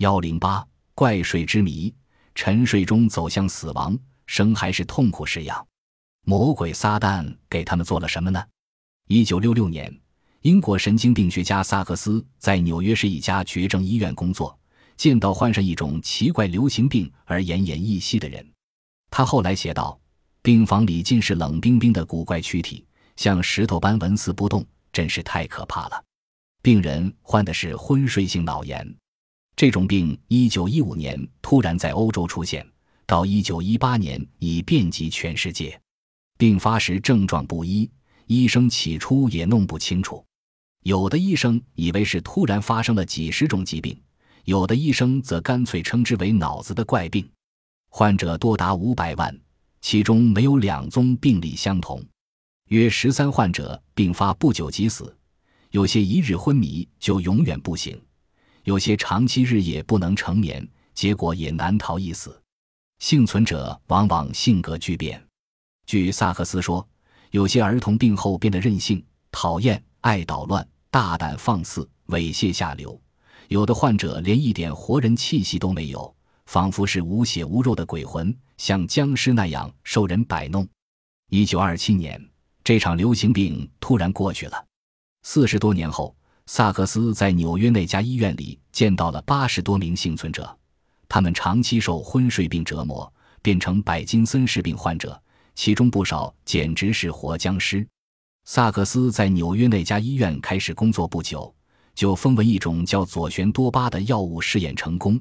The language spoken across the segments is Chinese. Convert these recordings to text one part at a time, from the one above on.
幺零八怪睡之谜，沉睡中走向死亡，生还是痛苦式样？魔鬼撒旦给他们做了什么呢？一九六六年，英国神经病学家萨克斯在纽约市一家绝症医院工作，见到患上一种奇怪流行病而奄奄一息的人。他后来写道：“病房里尽是冷冰冰的古怪躯体，像石头般纹丝不动，真是太可怕了。”病人患的是昏睡性脑炎，这种病一九一五年突然在欧洲出现，到一九一八年已遍及全世界。病发时症状不一，医生起初也弄不清楚。有的医生以为是突然发生了几十种疾病，有的医生则干脆称之为脑子的怪病。患者多达五百万，其中没有两宗病例相同，约十三患者病发不久即死。有些一日昏迷就永远不醒，有些长期日夜不能成眠，结果也难逃一死。幸存者往往性格巨变。据萨克斯说，有些儿童病后变得任性、讨厌、爱捣乱、大胆放肆、猥亵下流；有的患者连一点活人气息都没有，仿佛是无血无肉的鬼魂，像僵尸那样受人摆弄。一九二七年，这场流行病突然过去了。四十多年后，萨克斯在纽约那家医院里见到了八十多名幸存者，他们长期受昏睡病折磨，变成柏金森氏病患者，其中不少简直是活僵尸。萨克斯在纽约那家医院开始工作不久，就风闻一种叫左旋多巴的药物试验成功，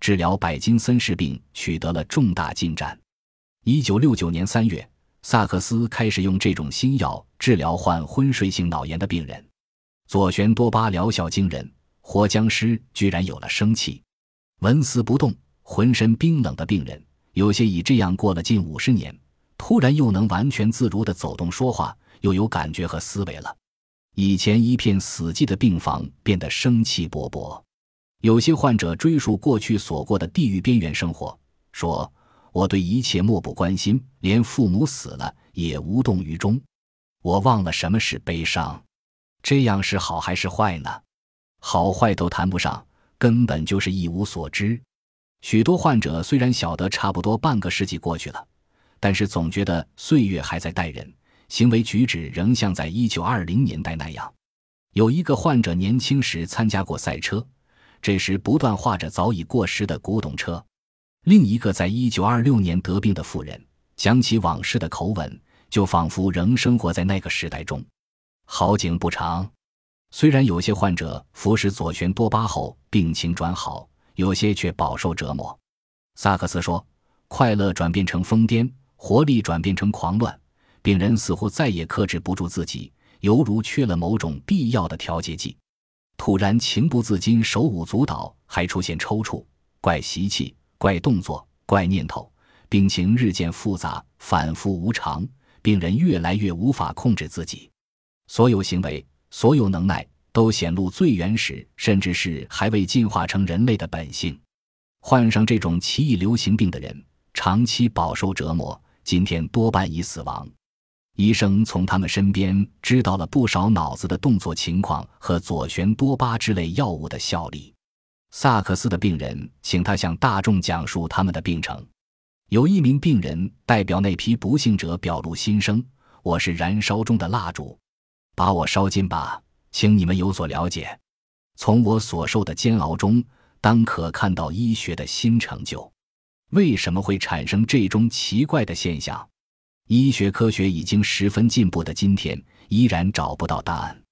治疗柏金森氏病取得了重大进展。一九六九年三月。萨克斯开始用这种新药治疗患昏睡性脑炎的病人，左旋多巴疗效惊人，活僵尸居然有了生气，纹丝不动、浑身冰冷的病人，有些已这样过了近五十年，突然又能完全自如地走动说话，又有感觉和思维了。以前一片死寂的病房变得生气勃勃，有些患者追溯过去所过的地狱边缘生活，说。我对一切漠不关心，连父母死了也无动于衷。我忘了什么是悲伤，这样是好还是坏呢？好坏都谈不上，根本就是一无所知。许多患者虽然晓得差不多半个世纪过去了，但是总觉得岁月还在待人，行为举止仍像在一九二零年代那样。有一个患者年轻时参加过赛车，这时不断画着早已过时的古董车。另一个在一九二六年得病的妇人讲起往事的口吻，就仿佛仍生活在那个时代中。好景不长，虽然有些患者服食左旋多巴后病情转好，有些却饱受折磨。萨克斯说：“快乐转变成疯癫，活力转变成狂乱，病人似乎再也克制不住自己，犹如缺了某种必要的调节剂，突然情不自禁、手舞足蹈，还出现抽搐、怪习气。”怪动作、怪念头，病情日渐复杂、反复无常，病人越来越无法控制自己，所有行为、所有能耐都显露最原始，甚至是还未进化成人类的本性。患上这种奇异流行病的人，长期饱受折磨，今天多半已死亡。医生从他们身边知道了不少脑子的动作情况和左旋多巴之类药物的效力。萨克斯的病人请他向大众讲述他们的病程。有一名病人代表那批不幸者表露心声：“我是燃烧中的蜡烛，把我烧尽吧，请你们有所了解。从我所受的煎熬中，当可看到医学的新成就。为什么会产生这种奇怪的现象？医学科学已经十分进步的今天，依然找不到答案。”